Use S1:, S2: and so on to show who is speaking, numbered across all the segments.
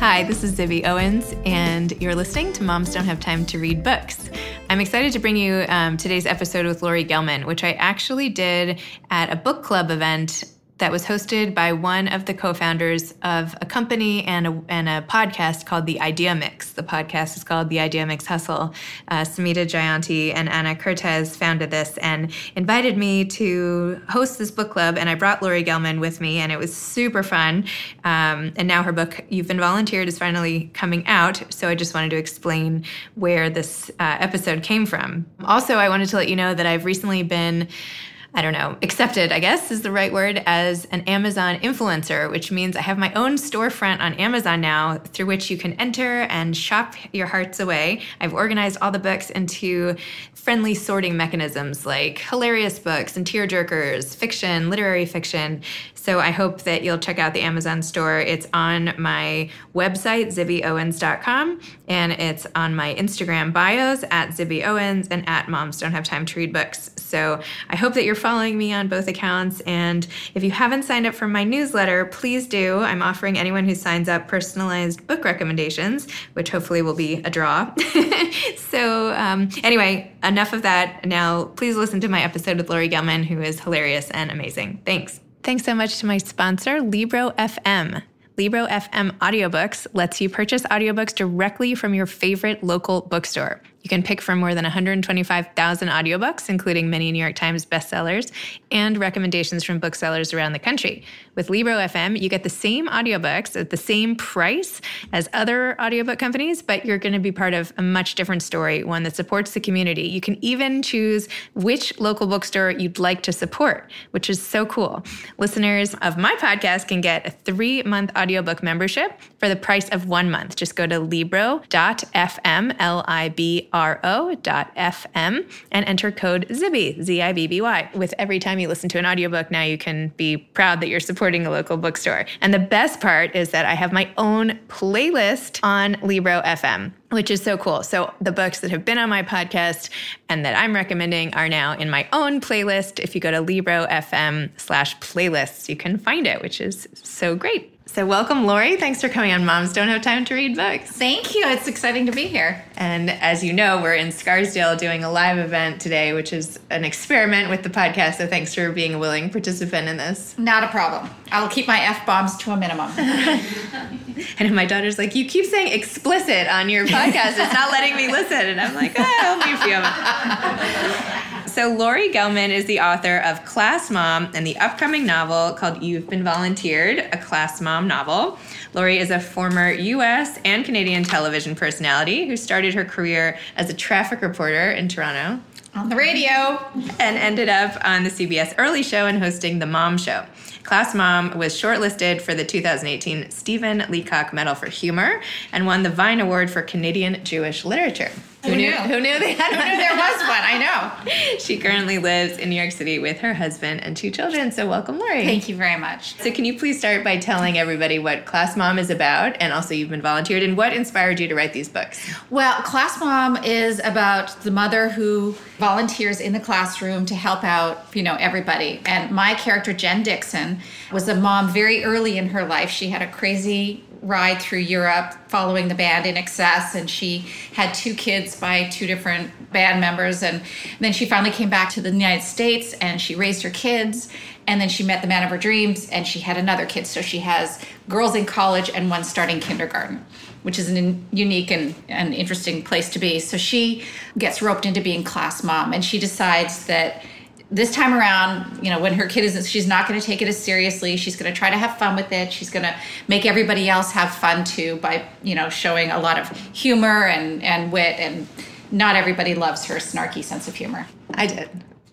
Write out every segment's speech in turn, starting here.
S1: Hi, this is Zibby Owens, and you're listening to Moms Don't Have Time to Read Books. I'm excited to bring you um, today's episode with Laurie Gelman, which I actually did at a book club event that was hosted by one of the co-founders of a company and a, and a podcast called The Idea Mix. The podcast is called The Idea Mix Hustle. Uh, Samita Jayanti and Anna Cortez founded this and invited me to host this book club. And I brought Laurie Gelman with me, and it was super fun. Um, and now her book, You've Been Volunteered, is finally coming out. So I just wanted to explain where this uh, episode came from. Also, I wanted to let you know that I've recently been I don't know, accepted, I guess is the right word, as an Amazon influencer, which means I have my own storefront on Amazon now through which you can enter and shop your hearts away. I've organized all the books into friendly sorting mechanisms like hilarious books and tearjerkers, fiction, literary fiction. So I hope that you'll check out the Amazon store. It's on my website, zibbyowens.com, and it's on my Instagram bios at zibbyowens and at moms don't have time to read books. So I hope that you're following me on both accounts. And if you haven't signed up for my newsletter, please do. I'm offering anyone who signs up personalized book recommendations, which hopefully will be a draw. so um, anyway, enough of that. Now, please listen to my episode with Laurie Gelman, who is hilarious and amazing. Thanks. Thanks so much to my sponsor, Libro FM. Libro FM Audiobooks lets you purchase audiobooks directly from your favorite local bookstore. You can pick from more than 125,000 audiobooks, including many New York Times bestsellers and recommendations from booksellers around the country. With Libro FM, you get the same audiobooks at the same price as other audiobook companies, but you're going to be part of a much different story, one that supports the community. You can even choose which local bookstore you'd like to support, which is so cool. Listeners of my podcast can get a three month audiobook membership for the price of one month. Just go to libro.fm, L I B ro.fm and enter code ZIBBY, Z I B B Y. With every time you listen to an audiobook, now you can be proud that you're supporting a local bookstore. And the best part is that I have my own playlist on Libro FM which is so cool. So the books that have been on my podcast and that I'm recommending are now in my own playlist. If you go to Libro FM slash playlists, you can find it, which is so great. So welcome, Laurie. Thanks for coming on Moms Don't Have Time to Read Books.
S2: Thank you. It's exciting to be here.
S1: And as you know, we're in Scarsdale doing a live event today, which is an experiment with the podcast. So thanks for being a willing participant in this.
S2: Not a problem. I'll keep my F bombs to a minimum.
S1: and my daughter's like, You keep saying explicit on your podcast. It's not letting me listen. And I'm like, Oh, help me a few. So, Laurie Gelman is the author of Class Mom and the upcoming novel called You've Been Volunteered, a Class Mom novel. Laurie is a former US and Canadian television personality who started her career as a traffic reporter in Toronto.
S2: On the radio.
S1: And ended up on the CBS Early Show and hosting The Mom Show. Class Mom was shortlisted for the 2018 Stephen Leacock Medal for Humor and won the Vine Award for Canadian Jewish Literature. Who knew? Who knew they had
S2: Who knew there was one? I know.
S1: She currently lives in New York City with her husband and two children. So welcome, Laurie.
S2: Thank you very much.
S1: So can you please start by telling everybody what Class Mom is about, and also you've been volunteered, and what inspired you to write these books?
S2: Well, Class Mom is about the mother who volunteers in the classroom to help out, you know, everybody. And my character Jen Dixon was a mom very early in her life. She had a crazy ride through Europe following the band INXS. and she had two kids by two different band members and then she finally came back to the United States and she raised her kids and then she met the man of her dreams and she had another kid so she has girls in college and one starting kindergarten which is an unique and, and interesting place to be so she gets roped into being class mom and she decides that this time around, you know, when her kid isn't, she's not going to take it as seriously. She's going to try to have fun with it. She's going to make everybody else have fun too by, you know, showing a lot of humor and, and wit. And not everybody loves her snarky sense of humor.
S1: I did.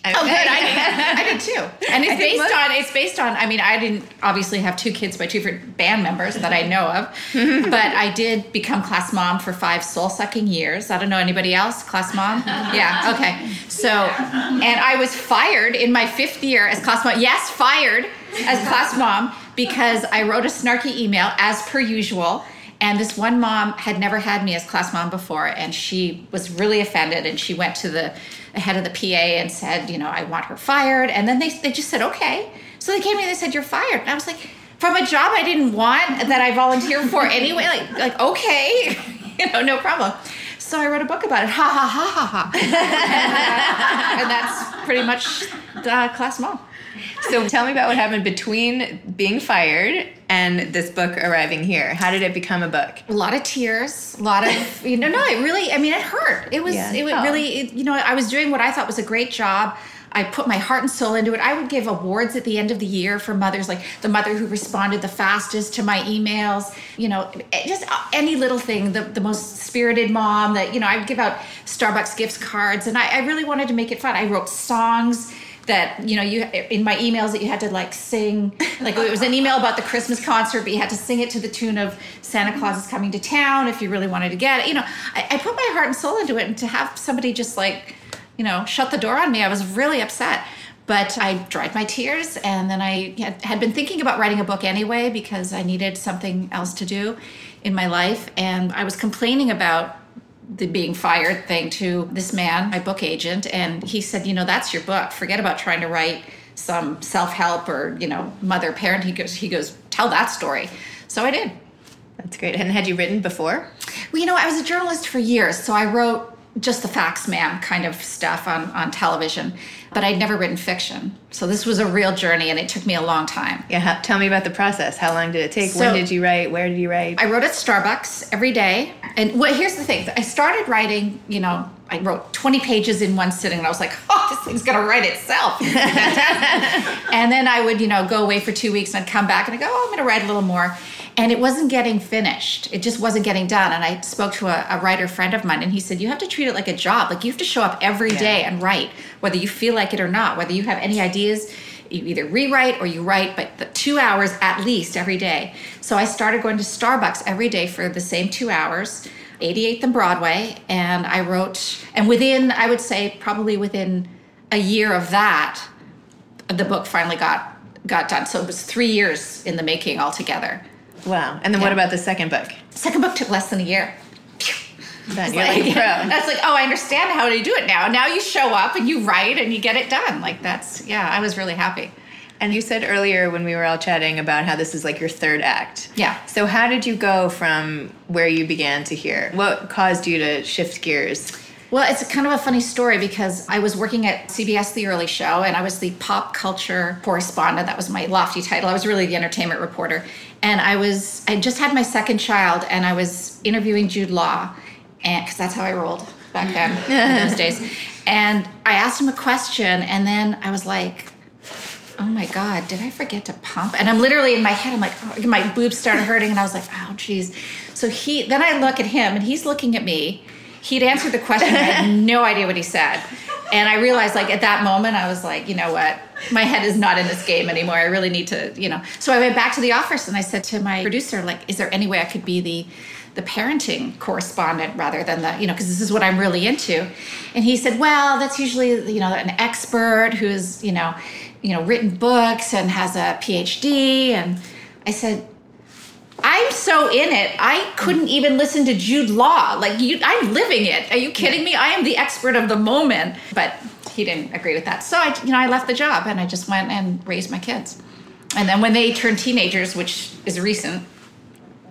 S1: I,
S2: Oh, good. I did. I did too. And it's based
S1: most-
S2: on. It's based on. I mean, I didn't obviously have two kids by two different band members that I know of, but I did become class mom for five soul sucking years. I don't know anybody else. Class mom. Yeah. Okay. So, and I was fired in my fifth year as class mom. Yes, fired as class mom because I wrote a snarky email as per usual. And this one mom had never had me as class mom before, and she was really offended. And she went to the head of the PA and said, you know, I want her fired. And then they, they just said, okay. So they came me and they said, you're fired. And I was like, from a job I didn't want that I volunteered for anyway, like, like okay, you know, no problem. So I wrote a book about it. Ha ha ha ha ha. and that's pretty much uh, class mom.
S1: So tell me about what happened between being fired and this book arriving here. How did it become a book?
S2: a lot of tears a lot of you know no it really i mean it hurt it was
S1: Yeah.
S2: it would
S1: Oh.
S2: really it, you know i was doing what i thought was a great job i put my heart and soul into it i would give awards at the end of the year for mothers like the mother who responded the fastest to my emails you know just any little thing the, the most spirited mom that you know i would give out starbucks gift cards and I, I really wanted to make it fun i wrote songs that you know you in my emails that you had to like sing like it was an email about the christmas concert but you had to sing it to the tune of santa claus is coming to town if you really wanted to get it. You know I, I put my heart and soul into it and to have somebody just like you know shut the door on me i was really upset. But i dried my tears and then i had, had been thinking about writing a book anyway because i needed something else to do in my life and i was complaining about the being fired thing to this man, my book agent, and he said, you know, that's your book. Forget about trying to write some self-help or you know mother parent. He goes, he goes, tell that story. So I did.
S1: That's great. And had you written before?
S2: Well, you know, I was a journalist for years, so I wrote just the facts, ma'am, kind of stuff on on television, but I'd never written fiction. So this was a real journey, and it took me a long time.
S1: Yeah. Tell me about the process. How long did it take?
S2: So-
S1: when did you write? Where did you write?
S2: I wrote at Starbucks every day. And what here's the thing. I started writing, you know, I wrote 20 pages in one sitting and I was like, oh, this thing's gonna write itself. and then I would, you know, go away for two weeks and I'd come back and I go, oh, I'm gonna write a little more. And it wasn't getting finished. It just wasn't getting done. And I spoke to a, a writer friend of mine and he said, You have to treat it like a job. Like you have to show up every day and write, whether you feel like it or not, whether you have any ideas you either rewrite or you write, but the two hours at least every day. So I started going to Starbucks every day for the same two hours, 88th and Broadway, and I wrote. And within, I would say, probably within a year of that, the book finally got got done. So it was three years in the making altogether.
S1: Wow. And then what about the second book?
S2: Second book took less than a year.
S1: Then you're like, a pro.
S2: That's like, oh, I understand how to do it now. Now you show up and you write and you get it done. Like that's yeah, I was really happy.
S1: And you said earlier when we were all chatting about how this is like your third act.
S2: Yeah.
S1: So how did you go from where you began to here? What caused you to shift gears?
S2: Well, it's kind of a funny story because I was working at CBS The Early Show and I was the pop culture correspondent. That was my lofty title. I was really the entertainment reporter. And I was, I just had my second child and I was interviewing Jude Law, and because that's how I rolled back then, in those days. And I asked him a question and then I was like, oh my god did i forget to pump? And i'm literally in my head i'm like oh, my boobs started hurting and i was like oh geez. So he then i look at him and he's looking at me. He'd answered the question i had no idea what he said and i realized like at that moment i was like you know what my head is not in this game anymore i really need to you know so i went back to the office and i said to my producer like is there any way i could be the the parenting correspondent rather than the, you know, because this is what I'm really into. And he said, well, that's usually, you know, an expert who's, you know, you know, written books and has a PhD. And I said, I'm so in it. I couldn't even listen to Jude Law. Like you, I'm living it. Are you kidding me? I am the expert of the moment. But he didn't agree with that. So I, you know, I left the job and I just went and raised my kids. And then when they turned teenagers, which is recent,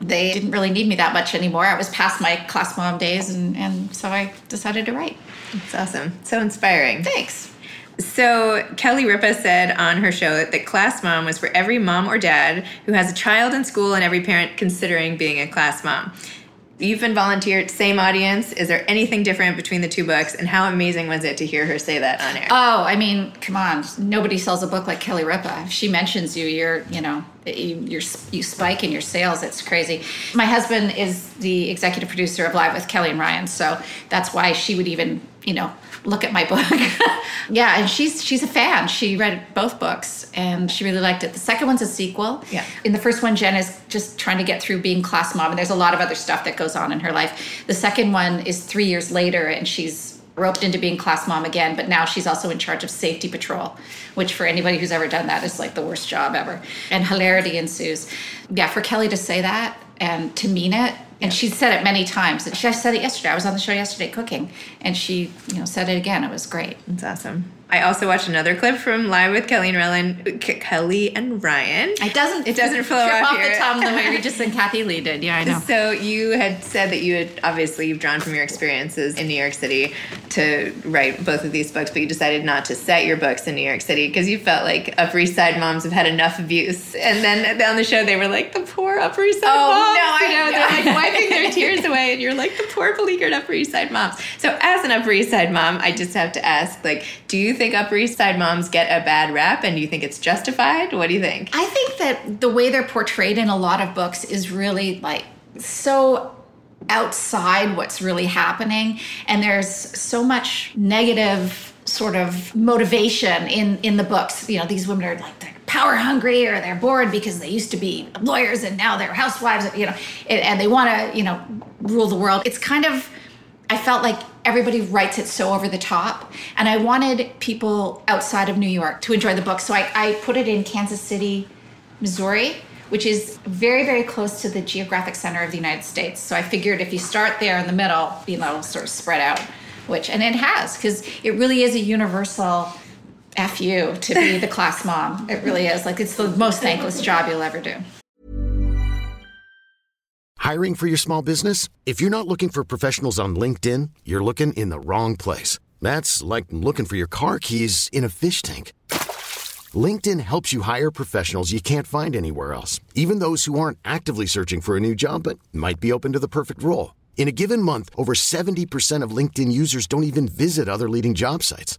S2: they didn't really need me that much anymore. I was past my class mom days, and, and so I decided to write.
S1: That's awesome. So inspiring.
S2: Thanks.
S1: So Kelly Ripa said on her show that class mom was for every mom or dad who has a child in school and every parent considering being a class mom. You've been volunteered, same audience. Is there anything different between the two books? And how amazing was it to hear her say that on air?
S2: Oh, I mean, come on. Nobody sells a book like Kelly Ripa. If she mentions you, you're, you know, you, you spike in your sales. It's crazy. My husband is the executive producer of Live with Kelly and Ryan. So that's why she would even, you know, look at my book. yeah, and she's she's a fan. She read both books and she really liked it. The second one's a sequel.
S1: Yeah.
S2: In the first one, Jen is just trying to get through being class mom, and there's a lot of other stuff that goes on in her life. The second one is three years later, and she's roped into being class mom again, but now she's also in charge of safety patrol, which for anybody who's ever done that is like the worst job ever. And hilarity ensues. Yeah, for Kelly to say that and to mean it and she said it many times. She said it yesterday. I was on the show yesterday cooking, and she, you know, said it again. It was great.
S1: It's awesome. I also watched another clip from Live with Kelly and Ryan. Kelly and Ryan.
S2: It doesn't.
S1: It doesn't flow
S2: off,
S1: off
S2: here. the tongue the way Regis and Kathie Lee did. Yeah, I know.
S1: So you had said that you had obviously you've drawn from your experiences in New York City to write both of these books, but you decided not to set your books in New York City because you felt like Upper East Side moms have had enough abuse. And then on the show, they were like the poor Upper East Side
S2: oh,
S1: moms.
S2: No,
S1: I know.
S2: know.
S1: They're like wiping their tears away, and you're like the poor beleaguered Upper East Side moms. So as an Upper East Side mom, I just have to ask, like, do you think Upper East Side moms get a bad rap and do you think it's justified? What do you think?
S2: I think that the way they're portrayed in a lot of books is really like so outside what's really happening and there's so much negative sort of motivation in in the books you know these women are like they're power hungry or they're bored because they used to be lawyers and now they're housewives you know and they want to you know rule the world it's kind of I felt like everybody writes it so over the top. And I wanted people outside of New York to enjoy the book. So I, I put it in Kansas City, Missouri, which is very, very close to the geographic center of the United States. So I figured if you start there in the middle, you know, sort of spread out, which, and it has, because it really is a universal F you to be the class mom. It really is. Like, it's the most thankless job you'll ever do.
S3: Hiring for your small business? If you're not looking for professionals on LinkedIn, you're looking in the wrong place. That's like looking for your car keys in a fish tank. LinkedIn helps you hire professionals you can't find anywhere else, even those who aren't actively searching for a new job but might be open to the perfect role. In a given month, over 70% of LinkedIn users don't even visit other leading job sites.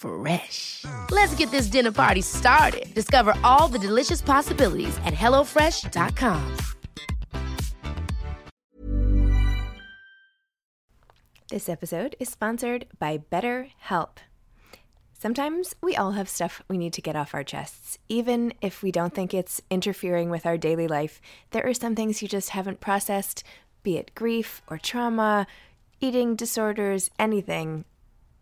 S4: Fresh. Let's get this dinner party started. Discover all the delicious possibilities at hellofresh.com.
S5: This episode is sponsored by BetterHelp. Sometimes we all have stuff we need to get off our chests. Even if we don't think it's interfering with our daily life, there are some things you just haven't processed, be it grief or trauma, eating disorders, anything.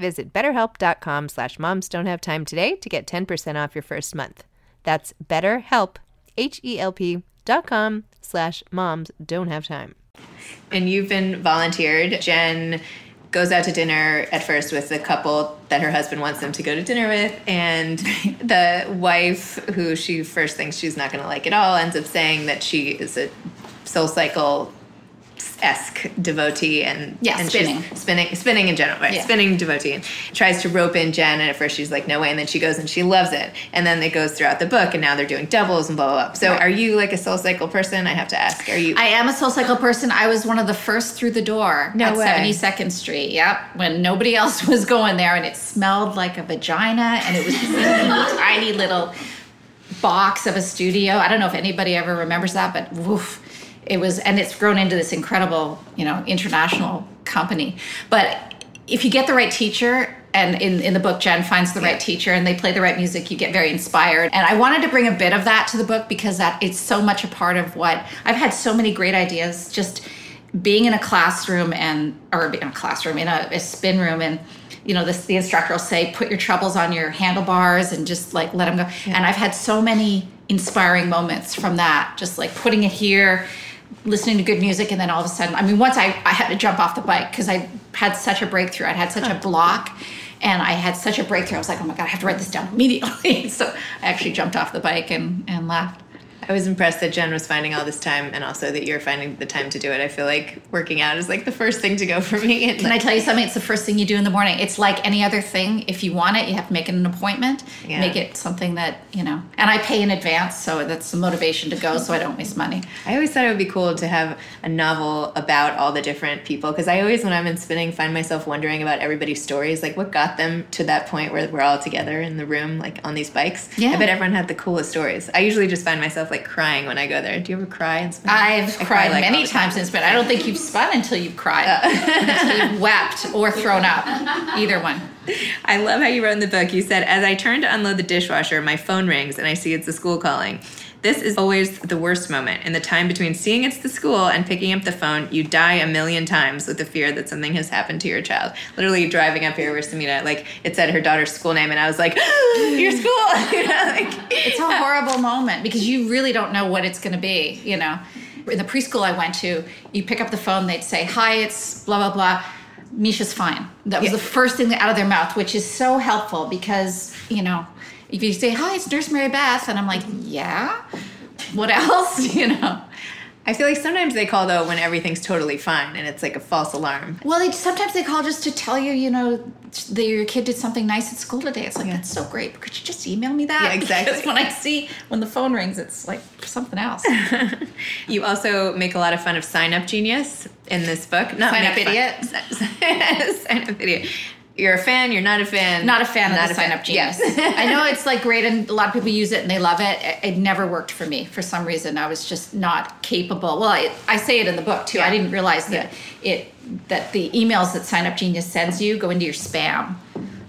S5: Visit betterhelp.com slash moms don't have time today to get 10% off your first month. That's betterhelp, H-E-L-P dot com slash moms don't have time.
S1: And you've been volunteered. Jen goes out to dinner at first with the couple that her husband wants them to go to dinner with and the wife who she first thinks she's not going to like at all ends up saying that she is a SoulCycle esque devotee and
S2: Yeah,
S1: and
S2: spinning.
S1: spinning spinning in general right
S2: Yeah.
S1: spinning devotee and tries to rope in Jen and at first she's like no way and then she goes and she loves it and then it goes throughout the book and now they're doing doubles and blah blah blah so
S2: Right.
S1: are you like a SoulCycle person I have to ask are you
S2: I am a SoulCycle person. I was one of the first through the door
S1: No
S2: at
S1: way.
S2: 72nd Street. Yep. When nobody else was going there and it smelled like a vagina and it was this tiny little box of a studio. I don't know if anybody ever remembers that, but woof. It was and it's grown into this incredible, you know, international company. But if you get the right teacher and in, in the book jen finds the right teacher and they play the right music you get very inspired. And i wanted to bring a bit of that to the book because that it's so much a part of what i've had so many great ideas just being in a classroom and or in a classroom in a, a spin room and you know this the instructor will say put your troubles on your handlebars and just like let them go. And i've had so many inspiring moments from that just like putting it here listening to good music and then all of a sudden i mean once i, I had to jump off the bike because i had such a breakthrough. I'd had such a block and i had such a breakthrough. I was like oh my god i have to write this down immediately. So i actually jumped off the bike and, and left
S1: I was impressed that Jen was finding all this time and also that you're finding the time to do it. I feel like working out is like the first thing to go for me. And
S2: Can I tell you something? It's the first thing you do in the morning. It's like any other thing. If you want it, you have to make it an appointment.
S1: Yeah.
S2: Make it something that, you know, and I pay in advance, so that's the motivation to go so I don't waste money.
S1: I always thought it would be cool to have a novel about all the different people because I always, when I'm in spinning, find myself wondering about everybody's stories. Like, what got them to that point where we're all together in the room, like on these bikes?
S2: Yeah.
S1: I bet everyone had the coolest stories. I usually just find myself like crying when I go there. Do you ever cry and spin?
S2: I've
S1: I
S2: cried
S1: cry, like,
S2: many times in spin. I don't think you've spun until you've cried, uh. until you've wept or thrown up. Either one.
S1: I love how you wrote in the book. You said, As I turn to unload the dishwasher, my phone rings and I see it's the school calling. This is always the worst moment. In the time between seeing it's the school and picking up the phone, you die a million times with the fear that something has happened to your child. Literally driving up here with Samita, like it said her daughter's school name, and I was like, Your school! You know, like,
S2: It's a horrible moment because you really don't know what it's going to be, you know. In the preschool I went to, you pick up the phone, they'd say, Hi, it's blah, blah, blah. Misha's fine. That was
S1: Yeah.
S2: the first thing out of their mouth, which is so helpful because, you know, if you say, Hi, it's Nurse Mary Beth, and I'm like, Yeah, what else? you know.
S1: I feel like sometimes they call though when everything's totally fine and it's like a false alarm.
S2: Well, they sometimes they call just to tell you, you know, that your kid did something nice at school today. It's like that's so great. Could you just email me that?
S1: Yeah, exactly.
S2: Because when I see when the phone rings, it's like something else.
S1: You also make a lot of fun of Sign Up Genius in this book. Not
S2: Sign Up Idiot?
S1: sign Up Idiot. You're a fan. You're not a fan.
S2: Not a fan
S1: Not
S2: of the sign up genius. Yes. I know it's like great and a lot of people use it and they love it. It, it never worked for me for some reason. I was just not capable. Well, I, I say it in the book too. I didn't realize that it that the emails that Sign Up Genius sends you go into your spam.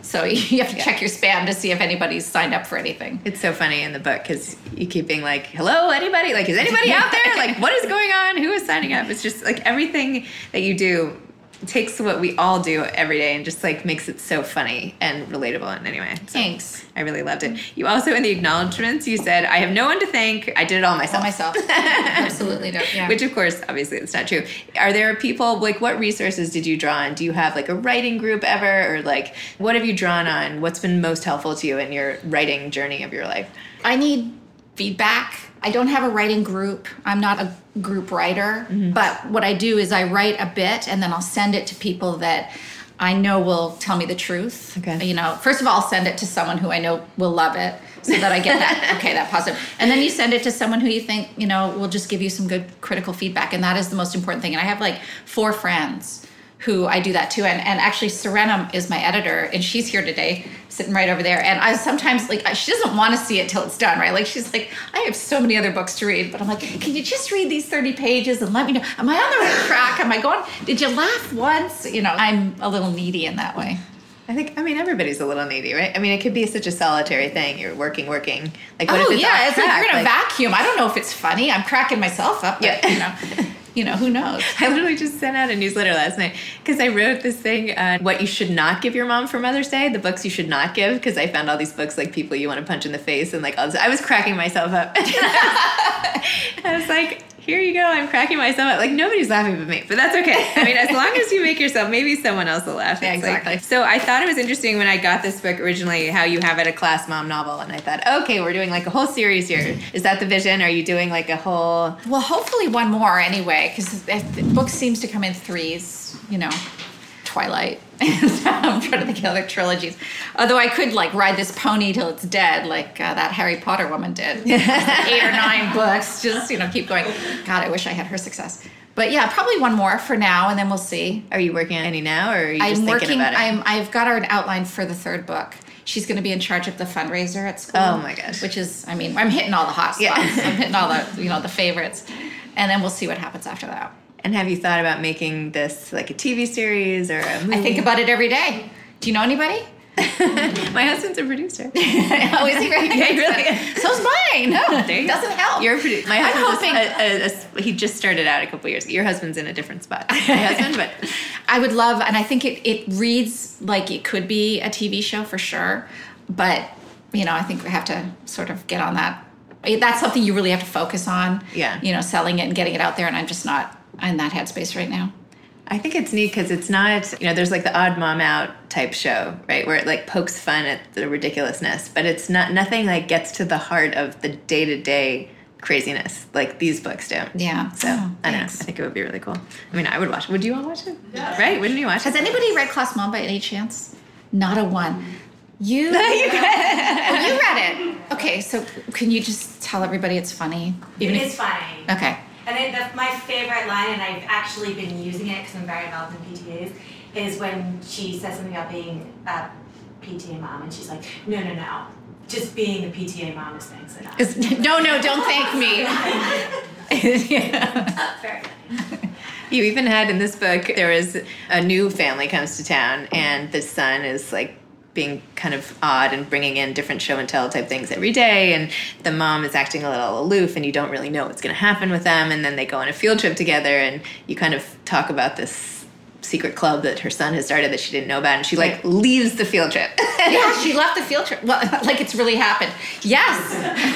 S2: So you have to check your spam to see if anybody's signed up for anything.
S1: It's so funny in the book because you keep being like, "Hello, anybody? Like, is anybody out there? Like, what is going on? Who is signing up?" It's just like everything that you do takes what we all do every day and just like makes it so funny and relatable in any way. So
S2: Thanks.
S1: I really loved it. You also in the acknowledgments you said, "I have no one to thank. I did it all myself."
S2: All myself. Absolutely. No. Yeah.
S1: Which, of course, obviously, it's not true. Are there people like what resources did you draw on? Do you have like a writing group ever, or like what have you drawn on? What's been most helpful to you in your writing journey of your life?
S2: I need feedback. I don't have a writing group. I'm not a group writer, mm-hmm. but what I do is I write a bit and then I'll send it to people that I know will tell me the truth.
S1: Okay.
S2: You know, first of all, I'll send it to someone who I know will love it so that I get that okay, that positive. And then you send it to someone who you think, you know, will just give you some good critical feedback and that is the most important thing. And I have like four friends who I do that too. And, and actually, Serena is my editor, and she's here today, sitting right over there. And I sometimes, like, she doesn't want to see it till it's done, right? Like, she's like, I have so many other books to read, but I'm like, can you just read these 30 pages and let me know? Am I on the right track? Am I going? Did you laugh once? You know, I'm a little needy in that way.
S1: I think I mean everybody's a little needy, right? I mean, it could be such a solitary thing. You're working, working.
S2: Like, what oh if it's yeah, it's like you're in a like, vacuum. I don't know if it's funny. I'm cracking myself up. But, yeah, you know. you know, who knows?
S1: I literally just sent out a newsletter last night because I wrote this thing on what you should not give your mom for Mother's Day, the books you should not give, because I found all these books like people you want to punch in the face and like all this. I was cracking myself up. I was like, here you go. I'm cracking myself up. Like nobody's laughing but me, but that's okay. I mean, as long as you make yourself, maybe someone else will laugh.
S2: Yeah, exactly.
S1: Like, so I thought it was interesting when I got this book originally, how you have it a class mom novel, and I thought, okay, we're doing like a whole series here. Is that the vision? Are you doing like a whole?
S2: Well, hopefully one more anyway, because the book seems to come in threes. You know, Twilight. I'm trying to think of other trilogies. Although I could like ride this pony till it's dead, like uh, that Harry Potter woman did. Eight or nine books, just you know, keep going. God, I wish I had her success. But yeah, probably one more for now, and then we'll see.
S1: Are you working on any now, or are you just I'm thinking working, about it?
S2: I'm, I've got her an outline for the third book. She's going to be in charge of the fundraiser at school.
S1: Oh my gosh!
S2: Which is, I mean, I'm hitting all the hot spots. Yeah. I'm hitting all the, you know, the favorites, and then we'll see what happens after that.
S1: And have you thought about making this like a TV series or a movie?
S2: I think about it every day. Do you know anybody?
S1: My husband's a producer.
S2: oh, is he really? yeah, really. So's mine. No, there you doesn't help.
S1: You're a producer. My husband. A, a, a, he just started out a couple years. Your husband's in a different spot. My husband, but
S2: I would love, and I think it it reads like it could be a TV show for sure. But you know, I think we have to sort of get on that. That's something you really have to focus on.
S1: Yeah.
S2: You know, selling it and getting it out there, and I'm just not in that headspace right now.
S1: I think it's neat because it's not, you know, there's like the odd mom out type show, right? Where it like pokes fun at the ridiculousness, but it's not, nothing like gets to the heart of the day to day craziness like these books do.
S2: Yeah.
S1: So oh, I don't know. I think it would be really cool. I mean, I would watch. it. Would you all watch it? Yeah. Right? Wouldn't you watch
S2: Has
S1: it?
S2: Has anybody read Class Mom by any chance? Not a one. You, you, oh, you read it. Okay, so can you just tell everybody it's funny?
S6: Even it if, is funny.
S2: Okay.
S6: And it, the, my favorite line, and I've actually been using it because I'm very involved in PTAs, is when she says something about being a PTA mom, and she's like, no, no, no. Just being the PTA mom is thanks enough.
S2: no, no, don't thank me.
S1: yeah. You even had in this book, there is a new family comes to town, and the son is like being kind of odd and bringing in different show and tell type things every day and the mom is acting a little aloof and you don't really know what's going to happen with them and then they go on a field trip together and you kind of talk about this secret club that her son has started that she didn't know about and she like leaves the field trip.
S2: Yeah she left the field trip. Well like it's really happened. Yes.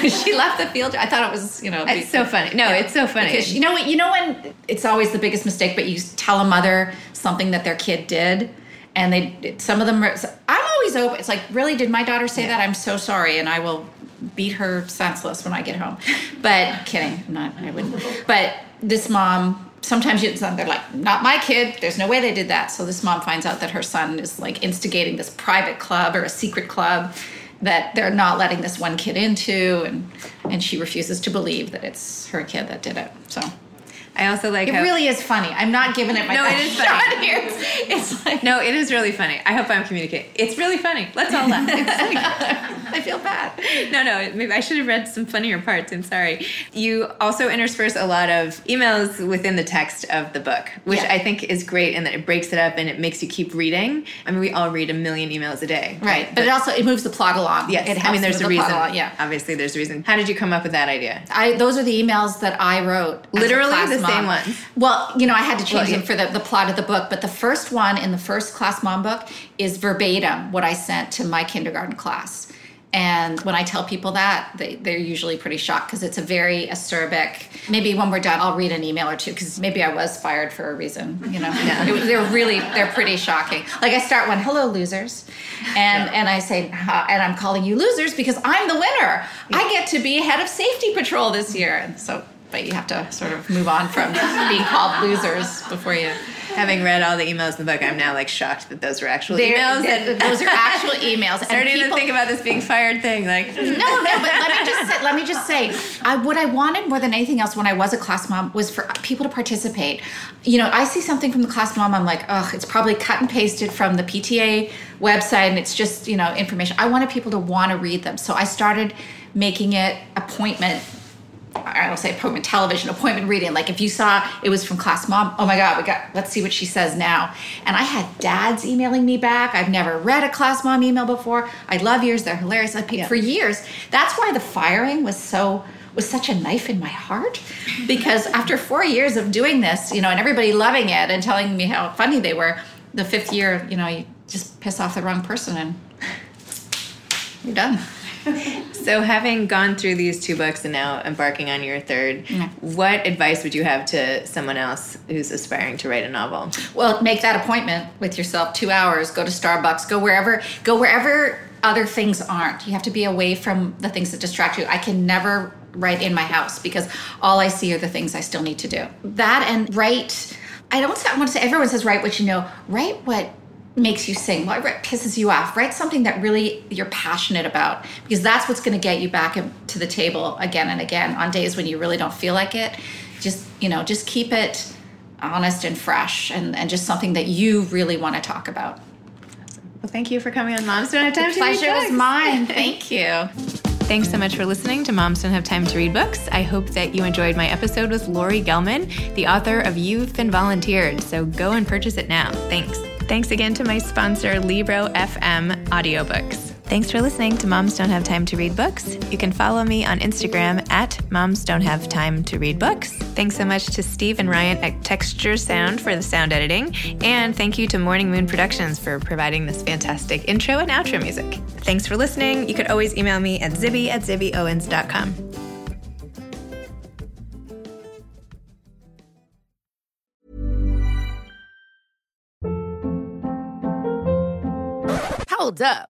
S2: She left the field trip. I thought it was you know
S1: it's so funny. No yeah. it's so funny.
S2: Because you know what you know when it's always the biggest mistake but you tell a mother something that their kid did and they some of them are, i'm always open. It's like really did my daughter say yeah. that? I'm so sorry and i will beat her senseless when i get home. But kidding I'm not i wouldn't. But this mom sometimes you, they're like not my kid. There's no way they did that. So this mom finds out that her son is like instigating this private club or a secret club that they're not letting this one kid into and and she refuses to believe that it's her kid that did it. So
S1: I also like
S2: it
S1: how,
S2: really is funny. I'm not giving it my
S1: no,
S2: it
S1: is funny.
S2: Here. It's, like
S1: no, it is really funny. I hope I'm communicating. It's really funny. Let's all laugh.
S2: I feel bad.
S1: No, no, maybe I should have read some funnier parts. I'm sorry. You also intersperse a lot of emails within the text of the book, which yeah. I think is great, and that it breaks it up and it makes you keep reading. I mean, we all read a million emails a day,
S2: right? But, but it also it moves the plot along.
S1: Yes,
S2: it
S1: I mean, there's a reason.
S2: Yeah,
S1: obviously, there's a reason. How did you come up with that idea?
S2: I those are the emails that I wrote.
S1: Literally the mom. same ones.
S2: Well, you know, I had to change well, them for the, the plot of the book, but the first one in the first class mom book is verbatim what I sent to my kindergarten class. And when I tell people that, they, they're usually pretty shocked because it's a very acerbic. Maybe when we're done, I'll read an email or two because maybe I was fired for a reason. You know, yeah. they're really they're pretty shocking. Like I start one, "Hello, losers," and yeah. and I say, uh, and I'm calling you losers because I'm the winner. Yeah. I get to be head of safety patrol this year, and so but you have to sort of move on from being called losers before you.
S1: Having read all the emails in the book, I'm now like shocked that those were actual
S2: They're-
S1: emails. and
S2: those are actual emails. and
S1: Starting
S2: people-
S1: to think about this being fired thing, like
S2: no, no, but let me just say, let me just say, I, what I wanted more than anything else when I was a class mom was for people to participate. You know, I see something from the class mom, I'm like, oh, it's probably cut and pasted from the PTA website, and it's just you know information. I wanted people to want to read them, so I started making it appointment. I don't say appointment television, appointment reading. Like if you saw it was from class mom, oh my God, we got let's see what she says now. And I had dads emailing me back. I've never read a class mom email before. I love yours, they're hilarious. I for years. That's why the firing was so was such a knife in my heart. Because after four years of doing this, you know, and everybody loving it and telling me how funny they were, the fifth year, you know, you just piss off the wrong person and you're done.
S1: So, having gone through these two books and now embarking on your third, what advice would you have to someone else who's aspiring to write a novel?
S2: Well, make that appointment with yourself. Two hours. Go to Starbucks. Go wherever. Go wherever other things aren't. You have to be away from the things that distract you. I can never write in my house because all I see are the things I still need to do. That and write. I don't want to say everyone says write what you know. Write what makes you sing, what pisses you off. Write something that really you're passionate about because that's what's going to get you back to the table again and again on days when you really don't feel like it. Just you know, just keep it honest and fresh and, and just something that you really want to talk about.
S1: Well, thank you for coming on Moms Don't Have Time
S2: The
S1: to Read
S2: pleasure was mine. Thank you.
S1: Thanks so much for listening to Moms Don't Have Time to Read Books. I hope that you enjoyed my episode with Laurie Gelman, the author of You've Been Volunteered. So go and purchase it now. Thanks. Thanks again to my sponsor, Libro FM Audiobooks. Thanks for listening to Moms Don't Have Time to Read Books. You can follow me on Instagram at Moms Don't Have Time to Read Books. Thanks so much to Steve and Ryan at Texture Sound for the sound editing. And thank you to Morning Moon Productions for providing this fantastic intro and outro music. Thanks for listening. You could always email me at zibby at zibbyowens.com.
S4: Hold up.